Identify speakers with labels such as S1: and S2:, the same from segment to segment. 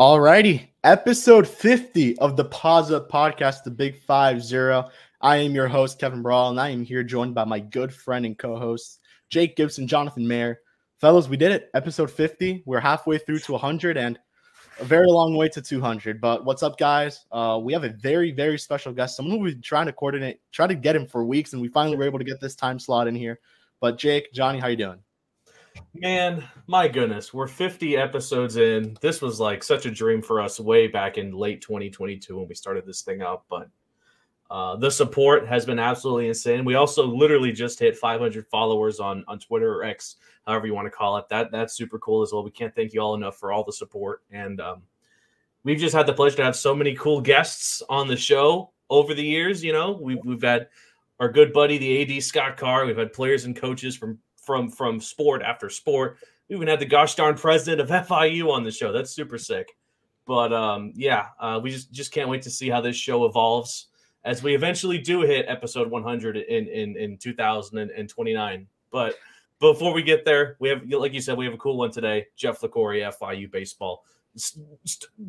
S1: Alrighty, episode 50 of the Paws Up Podcast, the Big Five Zero. I am your host, Kevin Brawl, and I am here joined by my good friend and co host, Jake Gibson, Jonathan Mayer. Fellas, we did it. Episode 50. We're halfway through to 100 and a very long way to 200. But what's up, guys? Uh, we have a very, very special guest, someone we've been trying to coordinate, try to get him for weeks, and we finally were able to get this time slot in here. But Jake, Johnny, how you doing?
S2: Man, my goodness, we're 50 episodes in. This was like such a dream for us way back in late 2022 when we started this thing up. But uh, the support has been absolutely insane. We also literally just hit 500 followers on on Twitter or X, however you want to call it. That that's super cool as well. We can't thank you all enough for all the support, and um, we've just had the pleasure to have so many cool guests on the show over the years. You know, we've we've had our good buddy the AD Scott Carr. We've had players and coaches from from from sport after sport. We even had the gosh darn president of FIU on the show. That's super sick. But um, yeah, uh, we just just can't wait to see how this show evolves as we eventually do hit episode 100 in in in 2029. But before we get there, we have like you said, we have a cool one today. Jeff Liquori, FIU baseball,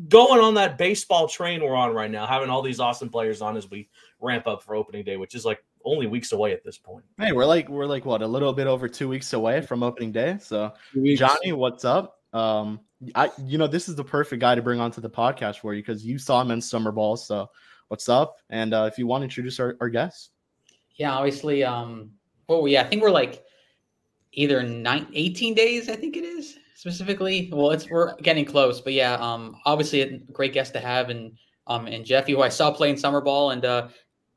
S2: going on that baseball train we're on right now, having all these awesome players on as we ramp up for opening day, which is like only weeks away at this point.
S1: Hey, we're like we're like what a little bit over two weeks away from opening day. So Johnny, what's up? Um, I you know this is the perfect guy to bring onto the podcast for you because you saw him in summer ball. So what's up? And uh, if you want to introduce our, our guests.
S3: Yeah, obviously. Um, well, yeah, I think we're like either nine, 18 days. I think it is specifically. Well, it's we're getting close, but yeah, um, obviously a great guest to have and um and Jeffy, who I saw playing summer ball, and uh,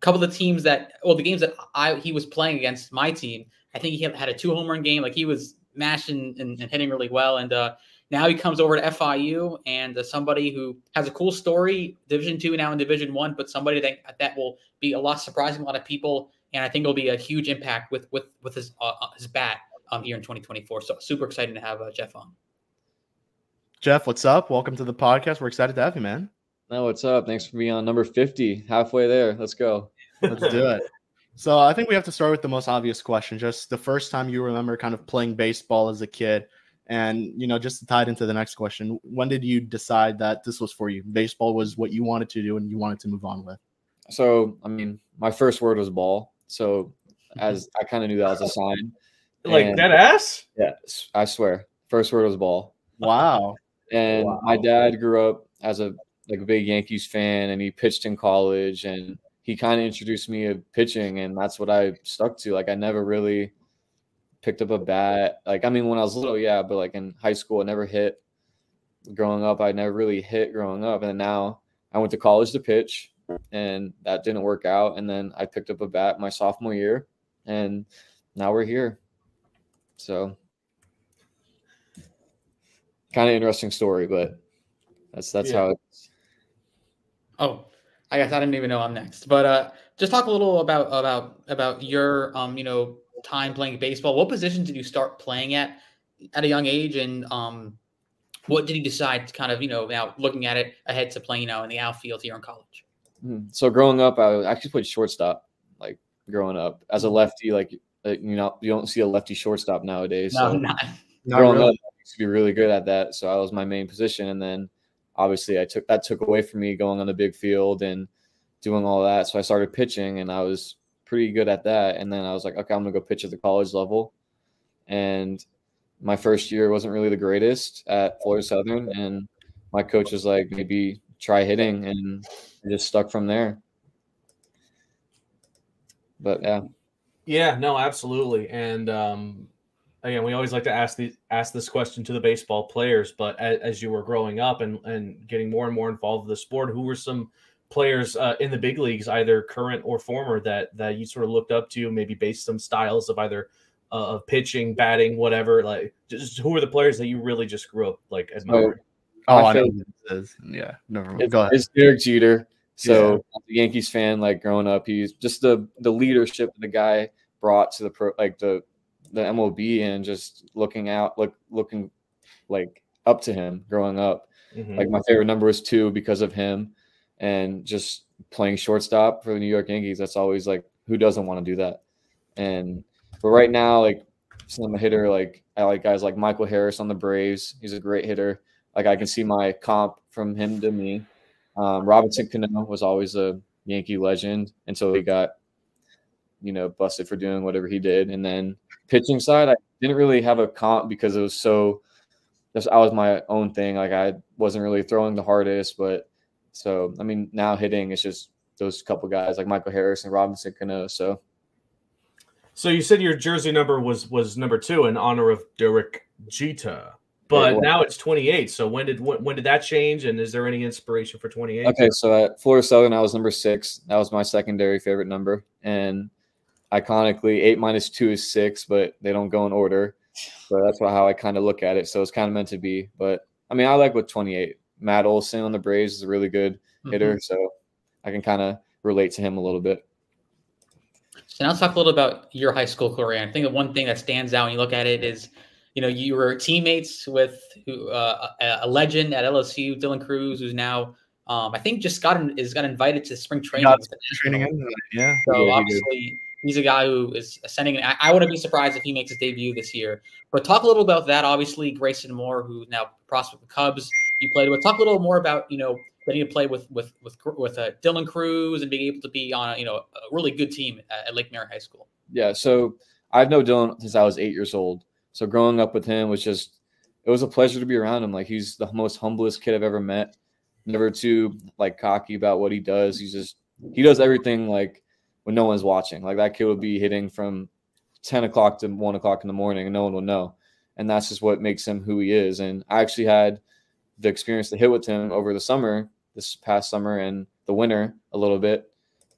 S3: couple of the teams that well the games that I he was playing against my team, I think he had a two home run game. Like he was mashing and, and hitting really well. And uh, now he comes over to FIU and uh, somebody who has a cool story, Division two now in Division one, but somebody that that will be a lot surprising a lot of people, and I think it'll be a huge impact with with with his uh, uh his bat um, here in 2024. So super excited to have uh, Jeff on.
S1: Jeff, what's up? Welcome to the podcast. We're excited to have you, man.
S4: No, what's up? Thanks for being on number 50. Halfway there. Let's go.
S1: Let's do it. So I think we have to start with the most obvious question. Just the first time you remember kind of playing baseball as a kid. And you know, just to tie it into the next question, when did you decide that this was for you? Baseball was what you wanted to do and you wanted to move on with.
S4: So I mean, my first word was ball. So as I kind of knew that was a sign.
S2: Like and, that ass?
S4: Yeah, I swear. First word was ball.
S1: Wow.
S4: And
S1: wow.
S4: my dad grew up as a like a big Yankees fan and he pitched in college and he kind of introduced me to pitching and that's what I stuck to. Like I never really picked up a bat. Like I mean when I was little, yeah, but like in high school I never hit. Growing up, I never really hit growing up. And now I went to college to pitch and that didn't work out. And then I picked up a bat my sophomore year and now we're here. So kind of interesting story, but that's that's yeah. how it's
S3: Oh, I guess I didn't even know I'm next. But uh, just talk a little about about about your um, you know, time playing baseball. What position did you start playing at at a young age, and um, what did you decide to kind of you know now looking at it ahead to playing you know in the outfield here in college?
S4: Hmm. So growing up, I actually played shortstop. Like growing up as a lefty, like you know you don't see a lefty shortstop nowadays.
S3: No,
S4: so
S3: not.
S4: growing really. up, I used to be really good at that. So I was my main position, and then obviously I took that took away from me going on the big field and doing all that. So I started pitching and I was pretty good at that. And then I was like, okay, I'm gonna go pitch at the college level. And my first year wasn't really the greatest at Florida Southern. And my coach was like, maybe try hitting and I just stuck from there. But yeah.
S2: Yeah, no, absolutely. And um again, we always like to ask the ask this question to the baseball players. But as, as, you were growing up and and getting more and more involved with the sport, who were some players uh, in the big leagues, either current or former, that that you sort of looked up to, maybe based some styles of either uh, of pitching, batting, whatever. Like, just who are the players that you really just grew up like admiring?
S1: oh, I know Yeah, never mind.
S4: Go ahead. It's Derek Jeter. So yeah. the Yankees fan, like growing up, he's just the the leadership the guy brought to the pro, like the the MLB and just looking out, look, looking like up to him growing up. Mm-hmm. Like my favorite number was two because of him, and just playing shortstop for the New York Yankees. That's always like who doesn't want to do that. And but right now, like I'm a hitter, like I like guys like Michael Harris on the Braves. He's a great hitter. like I can see my comp from him to me. Um, Robinson Cano was always a Yankee legend until he got, you know, busted for doing whatever he did. And then pitching side, I didn't really have a comp because it was so. I was my own thing. Like I wasn't really throwing the hardest, but so I mean now hitting it's just those couple guys like Michael Harris and Robinson Cano. So
S2: so you said your jersey number was was number two in honor of Derek Jeter, but now it's 28. So when did when, when did that change? And is there any inspiration for 28?
S4: Okay, so at Florida Southern, I was number six. That was my secondary favorite number, and iconically, eight minus two is six, but they don't go in order. So that's how I kind of look at it. So it's kind of meant to be. But I mean, I like with 28. Matt Olson on the Braves is a really good hitter, mm-hmm. so I can kind of relate to him a little bit.
S3: So now let's talk a little about your high school career. I think the one thing that stands out when you look at it is, you know, you were teammates with uh, a legend at LSU, Dylan Crews, who's now, um, I think, just got is got invited to spring training.
S1: training, yeah.
S3: So yeah, obviously, he's a guy who is ascending. I, I, wouldn't be surprised if he makes his debut this year. But talk a little about that. Obviously, Grayson Moore, who now prospect the Cubs, you played with. Talk a little more about you know getting to play with with with with uh, Dylan Crews and being able to be on you know a really good team at, at Lake Mary High School.
S4: Yeah, so I've known Dylan since I was eight years old. So growing up with him was just it was a pleasure to be around him. Like he's the most humblest kid I've ever met. Never too like cocky about what he does. He's just he does everything like when no one's watching. Like that kid would be hitting from ten o'clock to one o'clock in the morning and no one will know. And that's just what makes him who he is. And I actually had the experience to hit with him over the summer this past summer and the winter a little bit.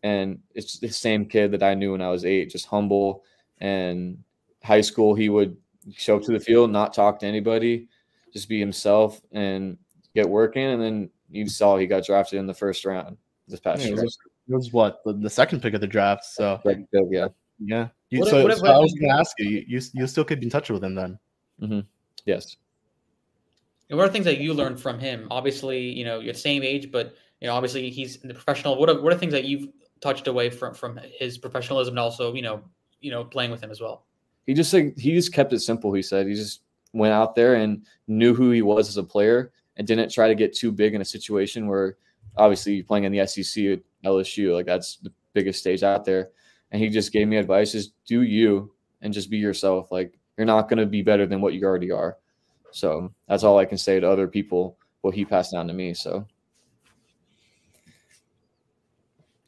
S4: And it's the same kid that I knew when I was eight, just humble. And high school, he would show up to the field, not talk to anybody, just be himself and get working. And then you saw he got drafted in the first round this past yeah, year.
S1: It was, what the, the, second pick of the draft. So
S4: yeah,
S1: yeah. You, what, so, what, so I was going to ask you, you, you still could be in touch with him then.
S4: Mm-hmm. Yes.
S3: And what are things that you learned from him? Obviously, you know, you're the same age, but you know, obviously he's the professional. What are what are things that you've touched away from from his professionalism and also, you know, you know, playing with him as well?
S4: He just like he just kept it simple. He said he just went out there and knew who he was as a player and didn't try to get too big in a situation where obviously you're playing in the SEC at LSU, like that's the biggest stage out there. And he just gave me advice: is do you and just be yourself. Like you're not going to be better than what you already are. So that's all I can say to other people. What he passed down to me. So.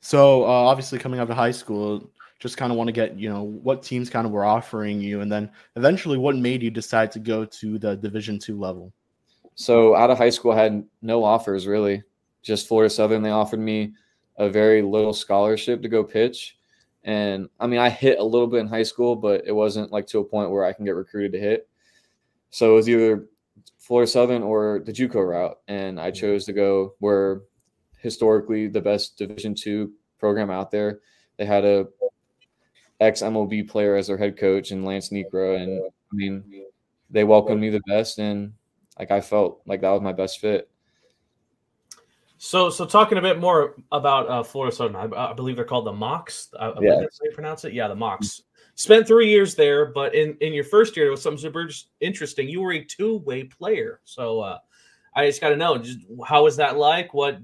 S1: So uh, obviously, coming out of high school, just kind of want to get you know what teams kind of were offering you, and then eventually, what made you decide to go to the Division two level?
S4: So out of high school, I had no offers really. Just Florida Southern, they offered me a very little scholarship to go pitch, and I mean, I hit a little bit in high school, but it wasn't like to a point where I can get recruited to hit. So it was either Florida Southern or the JUCO route, and I mm-hmm. chose to go where historically the best Division two program out there. They had a ex MLB player as their head coach and Lance Niekro, and I mean they welcomed me the best, and like I felt like that was my best fit.
S2: So, so talking a bit more about uh, Florida Southern, I, I, believe they're called the Mocs. I, I yeah. that's how you pronounce it. Yeah, the Mocs. Spent three years there, but in, in your first year, it was something super interesting. You were a two way player. So uh, I just got to know, just how was that like? What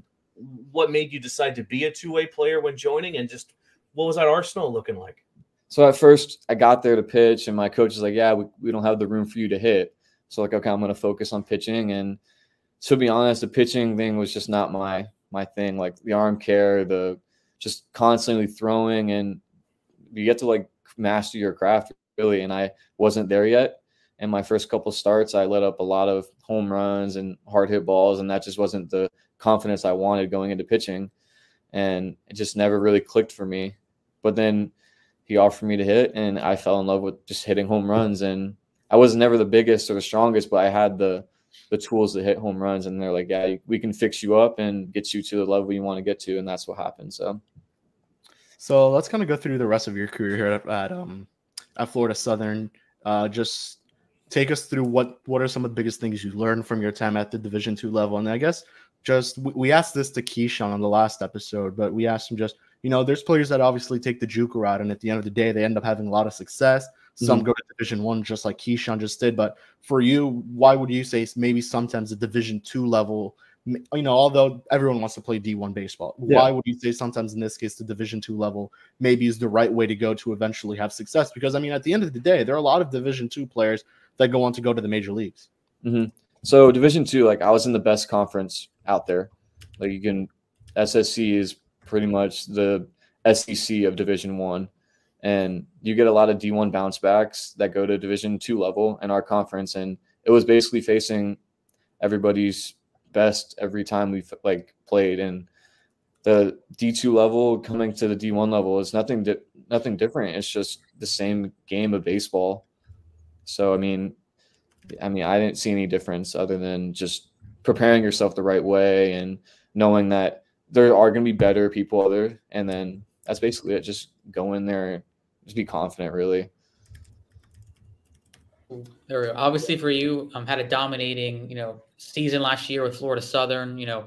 S2: what made you decide to be a two way player when joining, and just what was that arsenal looking like?
S4: So at first, I got there to pitch, and my coach is like, "Yeah, we, we don't have the room for you to hit." So like, okay, I'm going to focus on pitching. And to be honest, the pitching thing was just not my my thing. Like the arm care, the just constantly throwing, and you get to like master your craft really and i wasn't there yet and my first couple starts i let up a lot of home runs and hard hit balls and that just wasn't the confidence i wanted going into pitching and it just never really clicked for me but then he offered me to hit and i fell in love with just hitting home runs and i was never the biggest or the strongest but i had the the tools to hit home runs and they're like yeah we can fix you up and get you to the level you want to get to and that's what happened so
S1: so let's kind of go through the rest of your career here at, at um at Florida Southern. Uh, just take us through what what are some of the biggest things you learned from your time at the Division two level, and I guess just we, we asked this to Keyshawn on the last episode, but we asked him just you know there's players that obviously take the JUCO route, and at the end of the day they end up having a lot of success. Some mm-hmm. go to Division One, just like Keyshawn just did. But for you, why would you say maybe sometimes the Division Two level? You know, although everyone wants to play D1 baseball,
S4: Yeah.
S1: why would you say sometimes in this case the Division Two level maybe is the right way to go to eventually have success? Because I mean, at the end of the day, there are a lot of Division Two players that go on to go to the major leagues. Mm-hmm.
S4: So Division two, like I was in the best conference out there. Like you can, SSC is pretty much the SEC of Division one, and you get a lot of D one bounce backs that go to Division two level in our conference, and it was basically facing everybody's best every time we like played, and the D two level coming to the D one level is nothing di- nothing different. It's just the same game of baseball. So I mean, I mean, I didn't see any difference other than just preparing yourself the right way and knowing that there are going to be better people other, and then that's basically it. Just go in there, just be confident, really.
S3: There we go. Obviously, for you, um, had a dominating, you know, season last year with Florida Southern. You know,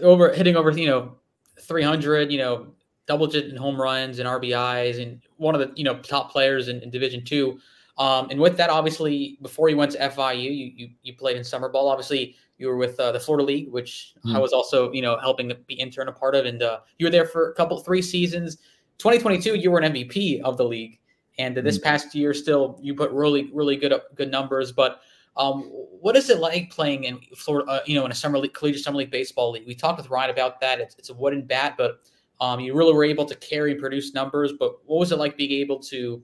S3: over hitting over, you know, 300. You know, double digit home runs and RBIs, and one of the you know top players in, in Division Two. Um, and with that, obviously, before you went to FIU, you you, you played in summer ball. Obviously, you were with uh, the Florida League, which I
S1: Mhm.
S3: was also you know helping be intern a part of, and uh, you were there for a couple three seasons. 2022, you were an MVP of the league, and this past year, still you put really really good good numbers. But um, what is it like playing in Florida? Uh, you know, in a summer league, collegiate summer league baseball league. We talked with Ryan about that. It's, it's a wooden bat, but um, you really were able to carry and produce numbers. But what was it like being able to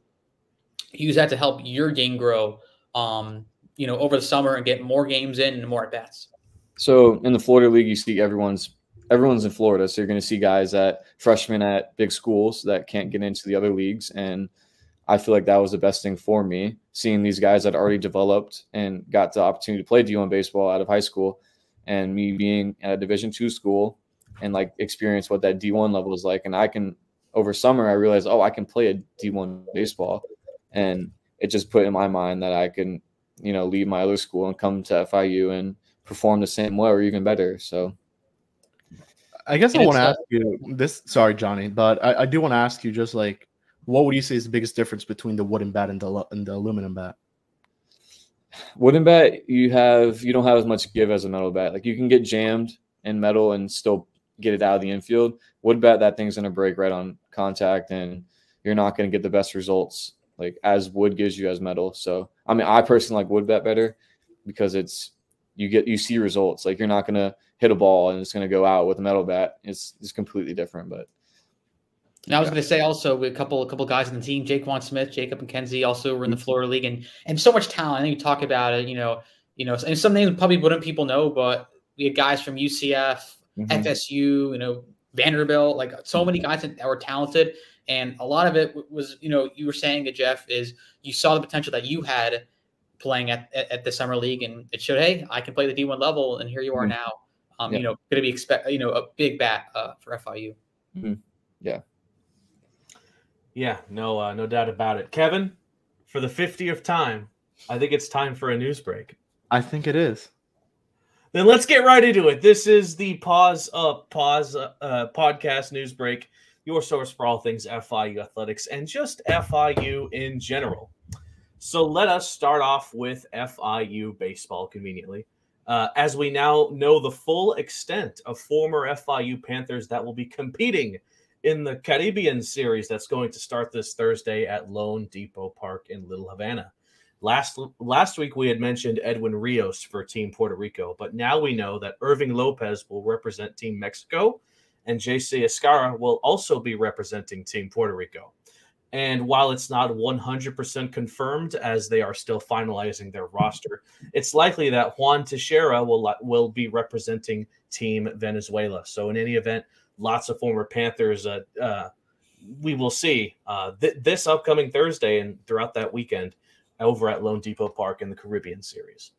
S3: use that to help your game grow? Um, you know, over the summer and get more games in and more at bats.
S4: So in the Florida League, you see everyone's everyone's in Florida, so you're going to see guys at freshmen at big schools that can't get into the other leagues, and I feel like that was the best thing for me, seeing these guys that already developed and got the opportunity to play D1 baseball out of high school, and me being at a Division two school and like experience what that D1 level is like, and I can over summer I realized oh I can play a D1 baseball, and it just put in my mind that I can you know leave my other school and come to FIU and perform the same way or even better. So
S1: I guess
S3: And
S1: I want to ask you this. Sorry, Johnny, but I, I do want to ask you just like, what would you say is the biggest difference between the wooden bat and the and the aluminum bat?
S4: wooden bat, you have you don't have as much give as a metal bat. Like you can get jammed in metal and still get it out of the infield. Wood bat, that thing's gonna break right on contact, and you're not gonna get the best results like as wood gives you as metal. So I mean, I personally like wood bat better because it's you get you see results. Like you're not gonna hit a ball and it's gonna go out with a metal bat. It's it's completely different. But
S3: And I was going to say also a couple a couple guys in the team, Jaquan Smith, Jacob McKenzie, also were in the Florida League, and and so much talent. I think you talk about it, you know, you know, and some names probably wouldn't people know, but we had guys from UCF,
S4: Mhm.
S3: FSU, you know, Vanderbilt, like so many guys that were talented, and a lot of it was, you know, you were saying that Jeff, is you saw the potential that you had playing at, at, at the summer league, and it showed, hey, I can play the D1 level, and here you are
S4: Mhm.
S3: now. Um,
S4: Yeah.
S3: you know, going to be expect, you know, a big bat uh, for FIU.
S2: Yeah, Yeah, no, uh, no doubt about it. Kevin, for the 50th time, I think it's time for a news break.
S1: I think it is.
S2: Then let's get right into it. This is the Paws Up Paws uh, uh, podcast news break, your source for all things FIU athletics and just FIU in general. So let us start off with FIU baseball conveniently. Uh, as we now know the full extent of former FIU Panthers that will be competing in the Caribbean series that's going to start this Thursday at loanDepot Park in Little Havana. Last last week we had mentioned Edwin Rios for Team Puerto Rico, but now we know that Irving Lopez will represent Team Mexico, and JC Escarra will also be representing Team Puerto Rico. And while it's not 100% confirmed, as they are still finalizing their roster, it's likely that Juan Teixeira will will be representing Team Venezuela. So in any event, lots of former Panthers. Uh, uh, we will see uh, th- this upcoming Thursday and throughout that weekend over at loanDepot Park in the Caribbean Series.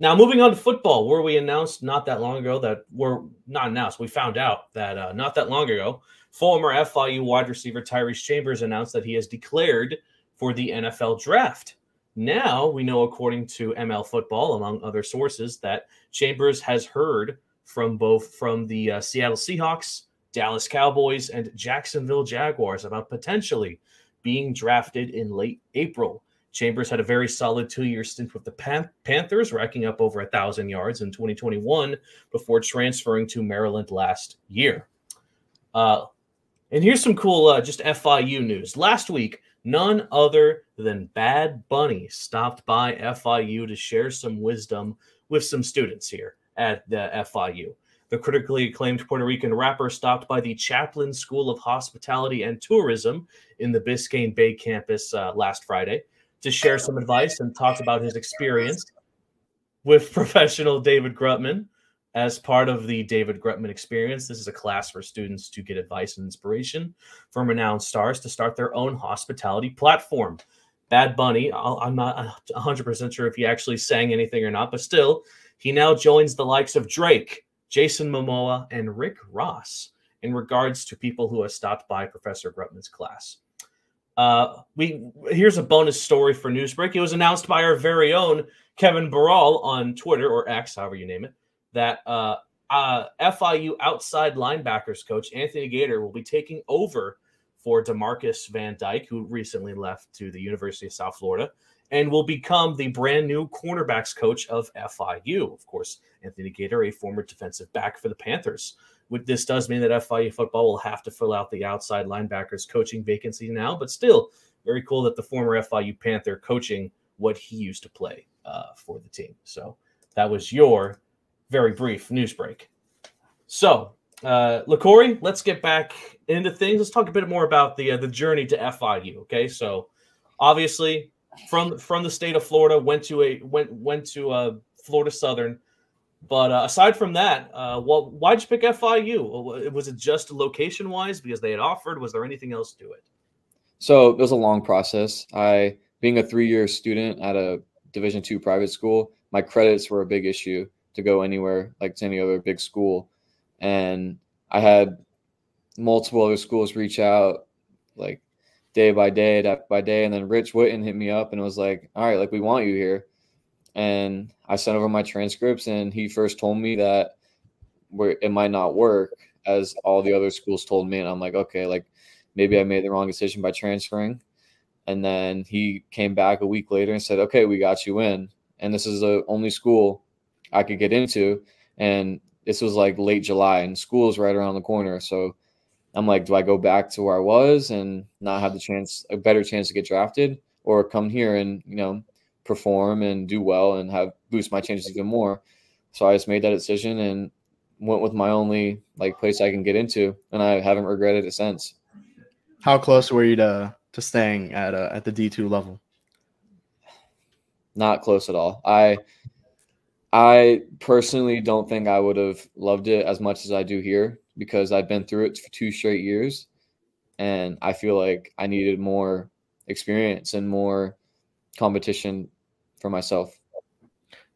S2: Now, moving on to football, where we announced not that long ago that we're not announced, we found out that uh, not that long ago, former FIU wide receiver Tyrese Chambers announced that he has declared for the NFL draft. Now we know, according to ML Football, among other sources, that Chambers has heard from both from the uh, Seattle Seahawks, Dallas Cowboys, and Jacksonville Jaguars about potentially being drafted in late April. Chambers had a very solid two year stint with the Pan- Panthers, racking up over a thousand yards in 2021 before transferring to Maryland last year. Uh, and here's some cool, uh, just FIU news. Last week, none other than Bad Bunny stopped by FIU to share some wisdom with some students here at the FIU. The critically acclaimed Puerto Rican rapper stopped by the Chaplin School of Hospitality and Tourism in the Biscayne Bay campus uh, last Friday to share some advice and talked about his experience with professional David Grutman as part of the David Grutman experience. This is a class for students to get advice and inspiration from renowned stars to start their own hospitality platform. Bad Bunny, I'm not 100% sure if he actually sang anything or not, but still, he now joins the likes of Drake, Jason Momoa, and Rick Ross in regards to people who have stopped by Professor Grutman's class. Uh, we here's a bonus story for Newsbreak. It was announced by our very own Kevin Barral on Twitter or X, however you name it, that uh, uh, FIU outside linebackers coach Anthony Gaitor will be taking over for Demarcus Van Dyke, who recently left to the University of South Florida, and will become the brand new cornerbacks coach of FIU. Of course, Anthony Gaitor, a former defensive back for the Panthers. This does mean that FIU football will have to fill out the outside linebackers coaching vacancy now, but still very cool that the former FIU Panther coaching what he used to play uh, for the team. So that was your very brief news break. So, uh, let's get back into things. Let's talk a bit more about the uh, the journey to FIU. Okay, so obviously from from the state of Florida, went to a went went to uh, Florida Southern. But uh, aside from that, uh, well, why'd you pick FIU? Was it just location wise because they had offered? Was there anything else to it?
S4: So it was a long process. I, being a three year student at a Division two private school, my credits were a big issue to go anywhere like to any other big school, and I had multiple other schools reach out, like day by day, day by day. And then Rich Witten hit me up and was like, all right, like we want you here. And I sent over my transcripts and he first told me that it might not work as all the other schools told me. And I'm like, okay, like maybe I made the wrong decision by transferring. And then he came back a week later and said, okay, we got you in. And this is the only school I could get into. And this was like late July and school's right around the corner. So I'm like, do I go back to where I was and not have the chance, a better chance to get drafted, or come here and you know perform and do well and have boost my chances even more? So I just made that decision and went with my only like place I can get into, and I haven't regretted it since.
S1: How close were you to to staying at uh, at the D two level?
S4: Not close at all. I I personally don't think I would have loved it as much as I do here because I've been through it for two straight years and I feel like I needed more experience and more competition for myself.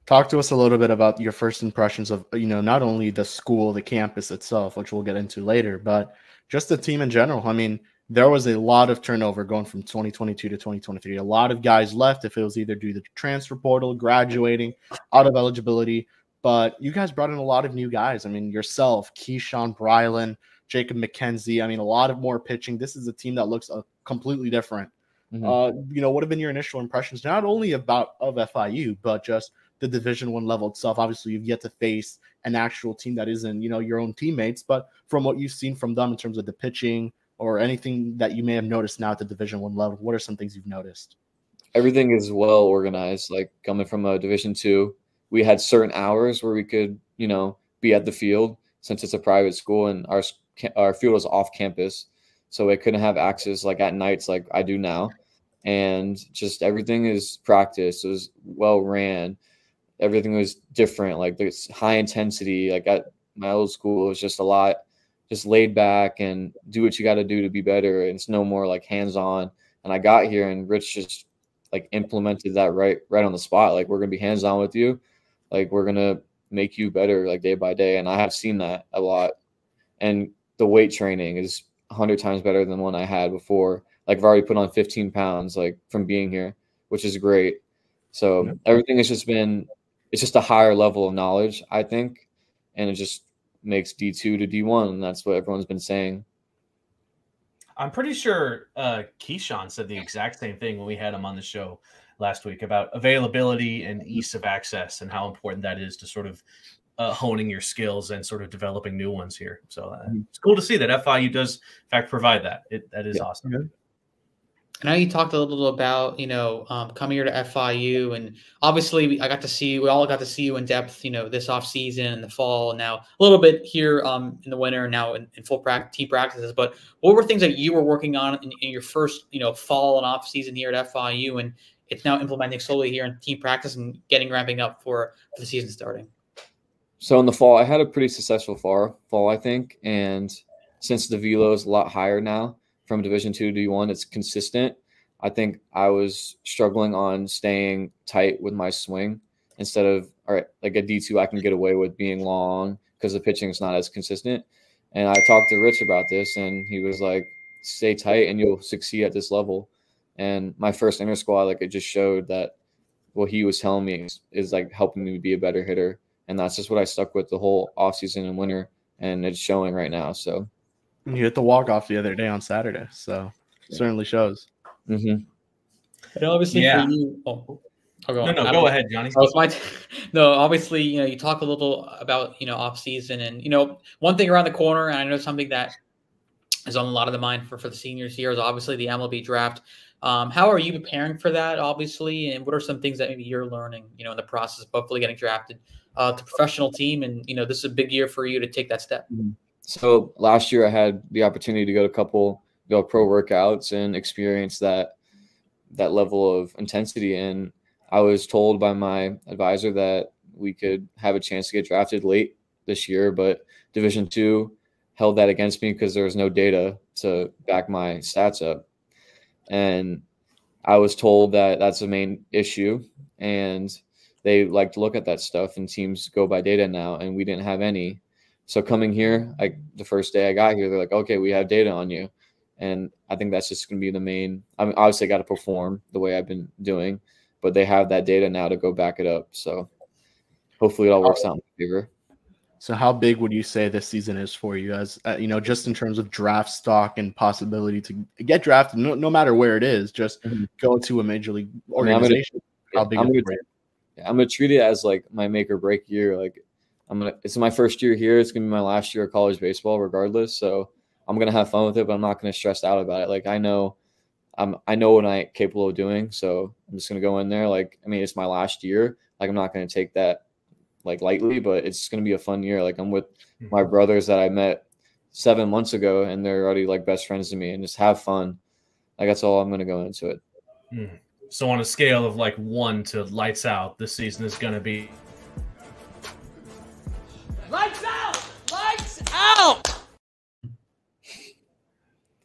S1: Talk to us a little bit about your first impressions of you know not only the school, the campus itself, which we'll get into later, but just the team in general. I mean, there was a lot of turnover going from 2022 to 2023. A lot of guys left if it was either due to the transfer portal, graduating, out of eligibility, but you guys brought in a lot of new guys. I mean, yourself, Keyshawn Brylan, Jacob McKenzie. I mean, a lot of more pitching. This is a team that looks uh, completely different. Mm-hmm. Uh, you know, what have been your initial impressions, not only about of FIU, but just the Division One level itself? Obviously, you've yet to face an actual team that isn't, you know, your own teammates. But from what you've seen from them in terms of the pitching or anything that you may have noticed now at the Division One level, what are some things you've noticed?
S4: Everything is well organized. Like coming from a Division Two, we had certain hours where we could, you know, be at the field since it's a private school and our our field was off campus, so I couldn't have access like at nights like I do now. And just everything is practiced It was well ran. Everything was different. Like there's high intensity. Like at my old school, it was just a lot, just laid back and do what you got to do to be better. And it's no more like hands on. And I got here and Rich just like implemented that right right on the spot. Like we're gonna be hands on with you like we're gonna make you better like day by day. And I have seen that a lot. And the weight training is hundred times better than one I had before. Like I've already put on 15 pounds like from being here, which is great. So everything has just been it's just a higher level of knowledge, I think. And it just makes D2 to D1. And that's what everyone's been saying.
S2: I'm pretty sure uh, Keyshawn said the exact same thing when we had him on the show last week about availability and ease of access and how important that is to sort of uh, honing your skills and sort of developing new ones here. So uh, mm-hmm. it's cool to see that FIU does, in fact, provide that. It, that is yeah. awesome.
S3: I know you talked a little about, you know, um, coming here to FIU, and obviously I got to see, we all got to see you in depth, you know, this off season and the fall, now a little bit here um, in the winter, now in, in full practice, team practices. But what were things that you were working on in, in, your first, you know, fall and off season here at FIU, and it's now implementing slowly here in team practice and getting ramping up for, for the season starting?
S4: So in the fall, I had a pretty successful fall, fall I think, and since the velo is a lot higher now from Division two to D1. It's consistent. I think I was struggling on staying tight with my swing instead of all right, like a D two I can get away with being long because the pitching is not as consistent. And I talked to Rich about this, and he was like, "Stay tight, and you'll succeed at this level." And my first inner squad, like it just showed that what he was telling me is, is like helping me be a better hitter, and that's just what I stuck with the whole off season and winter, and it's showing right now. So
S1: you hit the walk off the other day on Saturday, so yeah. certainly shows.
S4: Mm-hmm.
S3: And obviously, yeah. for you, oh,
S2: go no, no, go ahead, Johnny.
S3: Oh, my t- no, obviously, you know, you talk a little about you know off season, and you know, one thing around the corner, and I know something that is on a lot of the mind for for the seniors here is obviously the MLB draft. Um, how are you preparing for that, obviously, and what are some things that maybe you're learning, you know, in the process of hopefully getting drafted uh, to professional team, and you know, this is a big year for you to take that step.
S4: Mm-hmm. So last year I had the opportunity to go to a couple go pro workouts and experience that that level of intensity. And I was told by my advisor that we could have a chance to get drafted late this year, but Division two held that against me because there was no data to back my stats up. And I was told that that's the main issue. And they like to look at that stuff and teams go by data now. And we didn't have any. So coming here, like the first day I got here, they're like, okay, we have data on you. And I think that's just going to be the main. I mean, obviously, I got to perform the way I've been doing, but they have that data now to go back it up. So hopefully, it all works out in favor.
S1: So, how big would you say this season is for you, as uh, you know, just in terms of draft stock and possibility to get drafted, no, no matter where it is, just mm-hmm. go to a major league organization?
S4: I am gonna, I'm gonna treat it as like my make or break year. Like I'm gonna. It's my first year here. It's gonna be my last year of college baseball, regardless. So I'm gonna have fun with it, but I'm not gonna stress out about it. Like I know, I'm. I know what I'm capable of doing. So I'm just gonna go in there. Like I mean, it's my last year. Like I'm not gonna take that like lightly, but it's gonna be a fun year. Like I'm with my mm-hmm. brothers that I met seven months ago, and they're already like best friends to me, and just have fun. Like that's all I'm gonna go into it.
S2: Mm. So on a scale of like one to lights out, this season is gonna be out!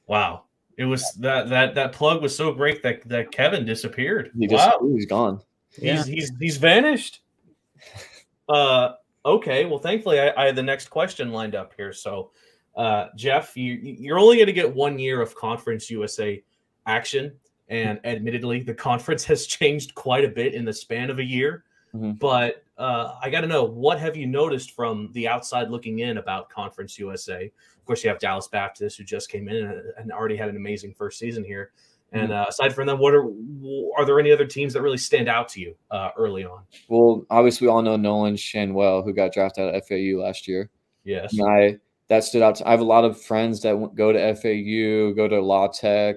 S2: Wow. It was that that that plug was so great that that Kevin disappeared.
S4: He just, wow. he's gone.
S2: He's yeah. he's he's vanished. Uh okay. Well, thankfully I, I had the next question lined up here. So uh Jeff, you you're only gonna get one year of Conference USA action. And admittedly, the conference has changed quite a bit in the span of a year. Mm-hmm. But uh, I got to know what have you noticed from the outside looking in about Conference USA? Of course, you have Dallas Baptist who just came in and already had an amazing first season here. And mm-hmm. uh, aside from them, what are are there any other teams that really stand out to you uh, early on?
S4: Well, obviously, we all know Nolan Schanuel, who got drafted at FAU last year.
S2: Yes,
S4: and I that stood out. To, I have a lot of friends that go to FAU, go to La Tech,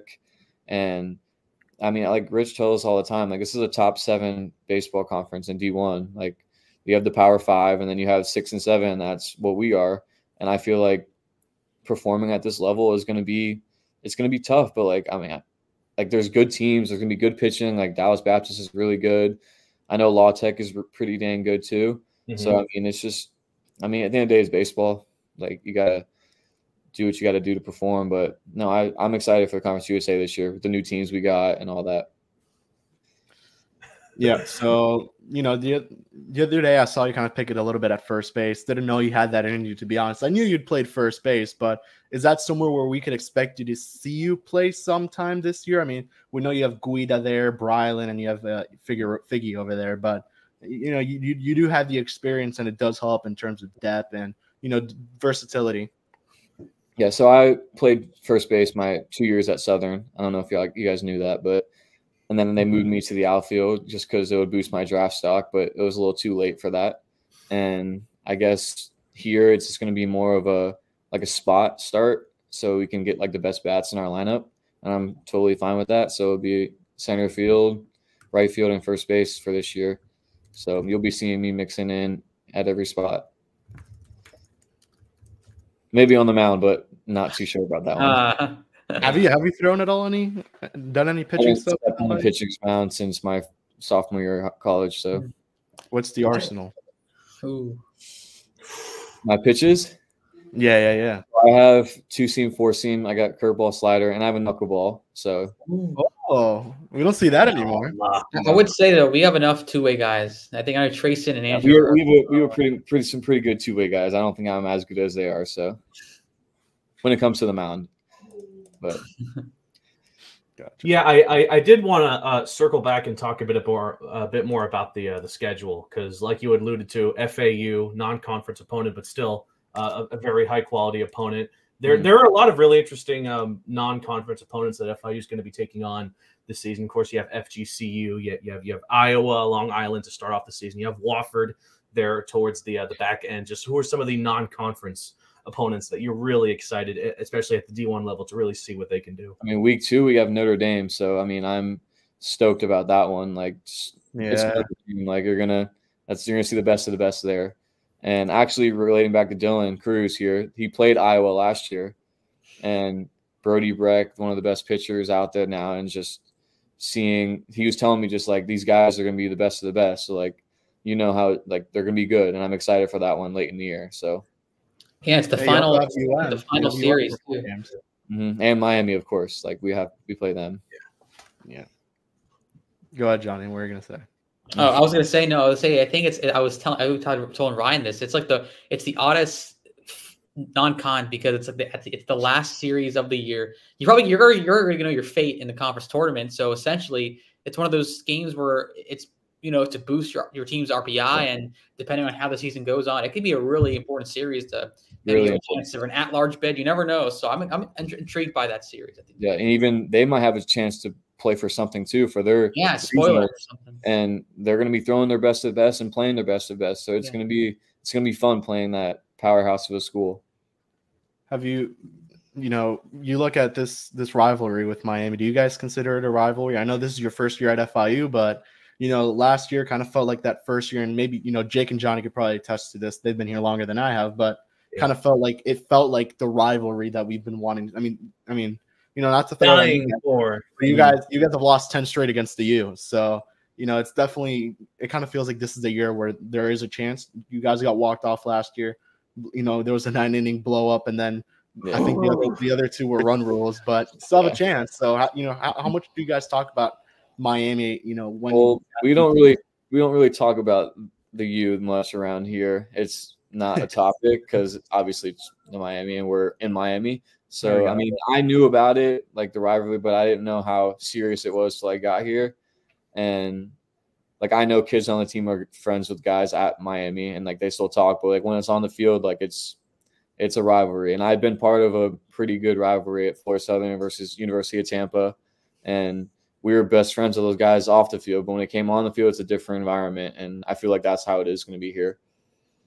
S4: and I mean, like Rich tells us all the time, like this is a top seven baseball conference in D1. Like you have the Power Five, and then you have six and seven. that's what we are. And I feel like performing at this level is going to be, it's going to be tough. But like, I mean, like there's good teams. There's going to be good pitching. Like Dallas Baptist is really good. I know La Tech is pretty dang good too. Mm-hmm. So I mean, it's just, I mean, at the end of the day, it's baseball. Like you gotta do what you got to do to perform. But no, I, I'm excited for the Conference USA this year with the new teams we got and all that.
S1: Yeah. So, you know, the, the other day I saw you kind of pick it a little bit at first base. Didn't know you had that in you, to be honest. I knew you'd played first base, but is that somewhere where we could expect you to see you play sometime this year? I mean, we know you have Guida there, Brylan, and you have uh, Figure Figgy over there, but you know, you, you, you do have the experience and it does help in terms of depth and, you know, versatility.
S4: Yeah, so I played first base my two years at Southern. I don't know if you you guys knew that, but and then they moved me to the outfield just because it would boost my draft stock, but it was a little too late for that. And I guess here it's just going to be more of a like a spot start, so we can get like the best bats in our lineup, and I'm totally fine with that. So it'll be center field, right field, and first base for this year. So you'll be seeing me mixing in at every spot. Maybe on the mound, but not too sure about that one.
S3: Uh,
S1: Have you have you thrown at all any done any pitching stuff?
S4: on the pitching mound since my sophomore year of college. So hmm.
S1: What's the arsenal?
S3: ooh.
S4: my pitches,
S1: Yeah, yeah, yeah.
S4: I have two seam, four seam. I got curveball, slider, and I have a knuckleball. So
S1: Oh, we don't see that anymore.
S3: I would say though we have enough two way guys. I think I know Trayson and Andrew.
S4: we were we were, we were pretty pretty some pretty good two way guys. I don't think I'm as good as they are. So when it comes to the mound, but
S1: Gotcha.
S2: Yeah, I I, I did want to uh, circle back and talk a bit more a bit more about the uh, the schedule because, like you alluded to, FAU non-conference opponent, but still uh, a, a very high quality opponent. There
S4: Mhm.
S2: there are a lot of really interesting um, non-conference opponents that FIU is going to be taking on this season. Of course, you have FGCU, you, you have you have Iowa, Long Island to start off the season. You have Wofford there towards the uh, the back end. Just who are some of the non-conference opponents that you're really excited, especially at the D1 level, to really see what they can do?
S4: I mean, week two we have Notre Dame. So I mean, I'm stoked about that one. Like it's it's
S1: Yeah.
S4: Like you're gonna that's you're gonna see the best of the best there. And actually, relating back to Dylan Crews here, he played Iowa last year, and Brody Brecht, one of the best pitchers out there now, and just seeing he was telling me just like these guys are gonna be the best of the best. So like you know how like they're gonna be good, and I'm excited for that one late in the year. So
S3: yeah, it's the
S1: Hey, you
S3: final
S1: also have
S3: the final
S1: have
S3: series too.
S1: games.
S4: mhm. and Miami, of course. Like we have we play them. Yeah.
S1: Go ahead, Johnny. What are you gonna say?
S3: Oh, I was gonna say no. I was say I think it's. I was telling. I was telling, telling Ryan this. It's like the. It's the oddest non-con because it's like the, it's the- it's the last series of the year. You probably you're you're gonna know your fate in the conference tournament. So essentially, it's one of those games where it's you know to boost your your team's RPI and depending on how the season goes on, it could be a really important series to maybe
S4: Really
S3: get a chance for an at-large bid. You never know. So I'm I'm intrigued by that series. I think.
S4: Yeah, and even they might have a chance to play for something too for their
S3: Yeah,
S4: season
S3: spoiler or something.
S4: and they're going to be throwing their best of best and playing their best of best. So it's
S3: Yeah.
S4: going to be it's going to be fun playing that powerhouse of a school.
S1: Have you, you know, you look at this this rivalry with Miami. Do you guys consider it a rivalry? I know this is your first year at FIU, but you know, last year kind of felt like that first year, and maybe you know, Jake and Johnny could probably attest to this. They've been here longer than I have, but
S2: Yeah.
S1: kind of felt like it felt like the rivalry that we've been wanting. I mean, I mean, you know, not to throw
S2: Dying for
S1: you guys, you guys have lost ten straight against the U, so. You know, it's definitely. It kind of feels like this is a year where there is a chance. You guys got walked off last year. You know, there was a nine inning blow up, and then I think the other, the other two were run rules, but still have a chance. So, how, you know, how, how much do you guys talk about Miami? You know, when
S4: Well, we don't really we don't really talk about the U much around here. It's not a topic because obviously it's the Miami and we're in Miami. So. I mean, I knew about it, like the rivalry, but I didn't know how serious it was till I got here. And like I know kids on the team are friends with guys at Miami, and like they still talk. But like when it's on the field, like it's it's a rivalry. And I've been part of a pretty good rivalry at Florida Southern versus University of Tampa, and we were best friends with those guys off the field. But when it came on the field, it's a different environment, and I feel like that's how it is going to be here.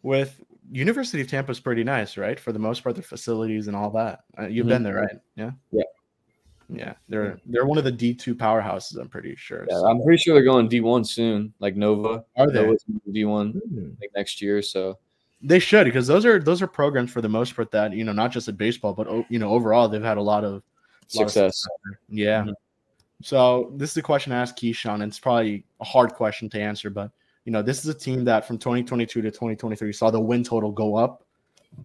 S1: with University of Tampa is pretty nice, right? For the most part, the facilities and all that. Uh, you've
S4: Mhm.
S1: been there, right? Yeah.
S4: Yeah.
S1: Yeah, they're they're one of the D two powerhouses. I'm pretty sure.
S4: Yeah,
S1: So-
S4: I'm pretty sure they're going D1 soon, like Nova.
S1: Are they?
S4: D1
S2: Hmm.
S4: like next year. So
S1: They should because those are those are programs for the most part that you know not just at baseball but you know overall they've had a lot of lot of
S4: success.
S1: Yeah.
S4: Mhm.
S1: So this is a question I asked Keyshawn, and it's probably a hard question to answer, but you know, this is a team that from 2022 to 2023 saw the win total go up.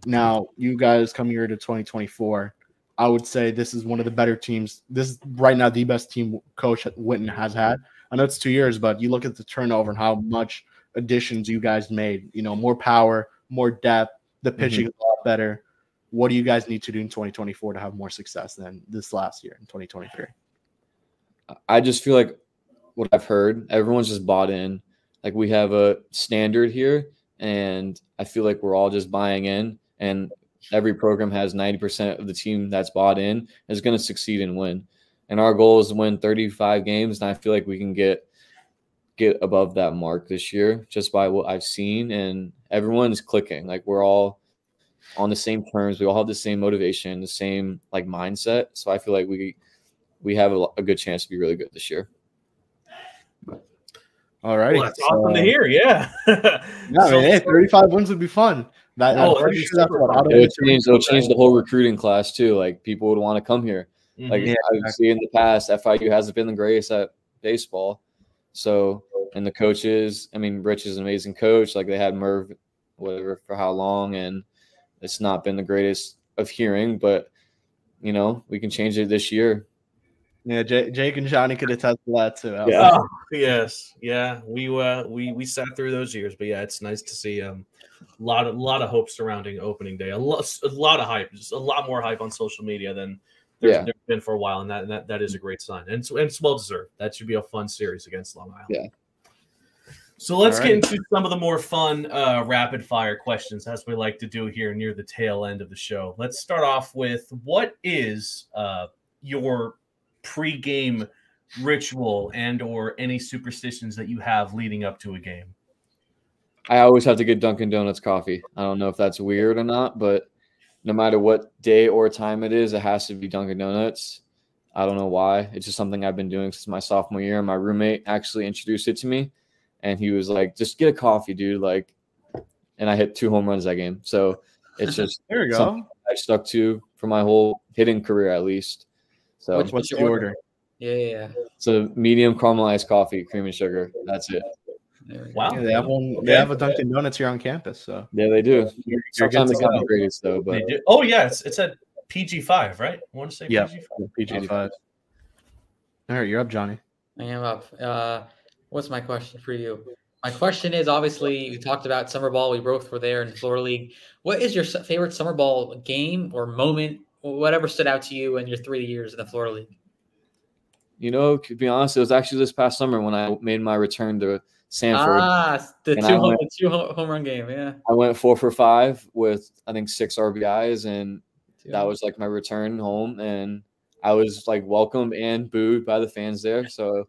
S1: Now, you guys come here to 2024. I would say this is one of the better teams. This is right now the best team coach Witten has had. I know it's two years, but you look at the turnover and how much additions you guys made. You know, more power, more depth. The mm-hmm. pitching is a lot better. What do you guys need to do in 2024 to have more success than this last year in 2023?
S4: I just feel like what I've heard, everyone's just bought in. Like we have a standard here, and I feel like we're all just buying in. And every program has 90% of the team that's bought in is going to succeed and win. And our goal is to win 35 games. And I feel like we can get get above that mark this year just by what I've seen. And everyone's clicking. Like we're all on the same terms. We all have the same motivation, the same like mindset. So I feel like we we have a, a good chance to be really good this year.
S1: All right.
S2: Well, that's awesome to hear. Yeah.
S1: Yeah,
S2: So-
S1: mean, hey, 35 wins would be fun. That,
S2: Oh,
S1: I'm
S2: that'd
S1: sure that's what
S4: It'll change, it'll change the whole recruiting class too. Like people would want to come here. Like
S2: Mhm.
S1: Yeah,
S4: I've seen in the past, FIU hasn't been the greatest at baseball. So, and the coaches, I mean, Rich is an amazing coach. Like they had Merv, whatever, for how long, and it's not been the greatest of hearing, but you know, we can change it this year.
S1: Yeah, Jake, Jake and Johnny could attest to that too.
S4: Yeah.
S2: Oh, yes, yeah. We uh we we sat through those years, but yeah, it's nice to see um a lot of lot of hope surrounding opening day. A lot a lot of hype, just a lot more hype on social media than there's,
S4: Yeah.
S2: there's been for a while, and that, and that that is a great sign, and it's, and it's well deserved. That should be a fun series against Long Island.
S4: Yeah.
S2: So let's
S1: All
S2: get into some of the more fun uh, rapid fire questions, as we like to do here near the tail end of the show. Let's start off with what is uh, your pre-game ritual and or any superstitions that you have leading up to a game?
S4: I always have to get Dunkin' Donuts coffee. I don't know if that's weird or not, but no matter what day or time it is, it has to be Dunkin' Donuts. I don't know why. It's just something I've been doing since my sophomore year. My roommate actually introduced it to me, and he was like, "Just get a coffee, dude." Like, and I hit two home runs that game. So it's just
S1: There we go.
S4: I stuck to for my whole hitting career at least. So
S3: Which-
S1: What's
S3: your order?
S1: order?
S3: Yeah, yeah, yeah.
S4: it's a medium caramelized coffee, cream and sugar. That's it.
S3: There.
S2: Wow.
S1: Yeah, they have one.
S2: Okay.
S1: They have a Dunkin' Donuts here on campus. So
S4: Yeah, they do.
S1: you're, you're
S4: Sometimes
S1: to
S4: it's not
S1: go.
S4: the greatest though, but
S2: They do- Oh yeah, it's, it's at PG five, right? I want to say
S1: Yeah.
S2: PG five.
S1: PG five. All right, you're up, Johnny.
S3: I am up. Uh, what's my question for you? My question is obviously we talked about summer ball. We both were there in the Florida League. What is your favorite summer ball game or moment, or whatever stood out to you in your three years in the Florida League?
S4: You know, to be honest, it was actually this past summer when I made my return to Sanford.
S3: Ah, the two, home,
S4: went-
S3: the two home run game. Yeah,
S4: I went four for five with I think six RBIs, and that was like my return home. And I was like welcomed and booed by the fans there. So,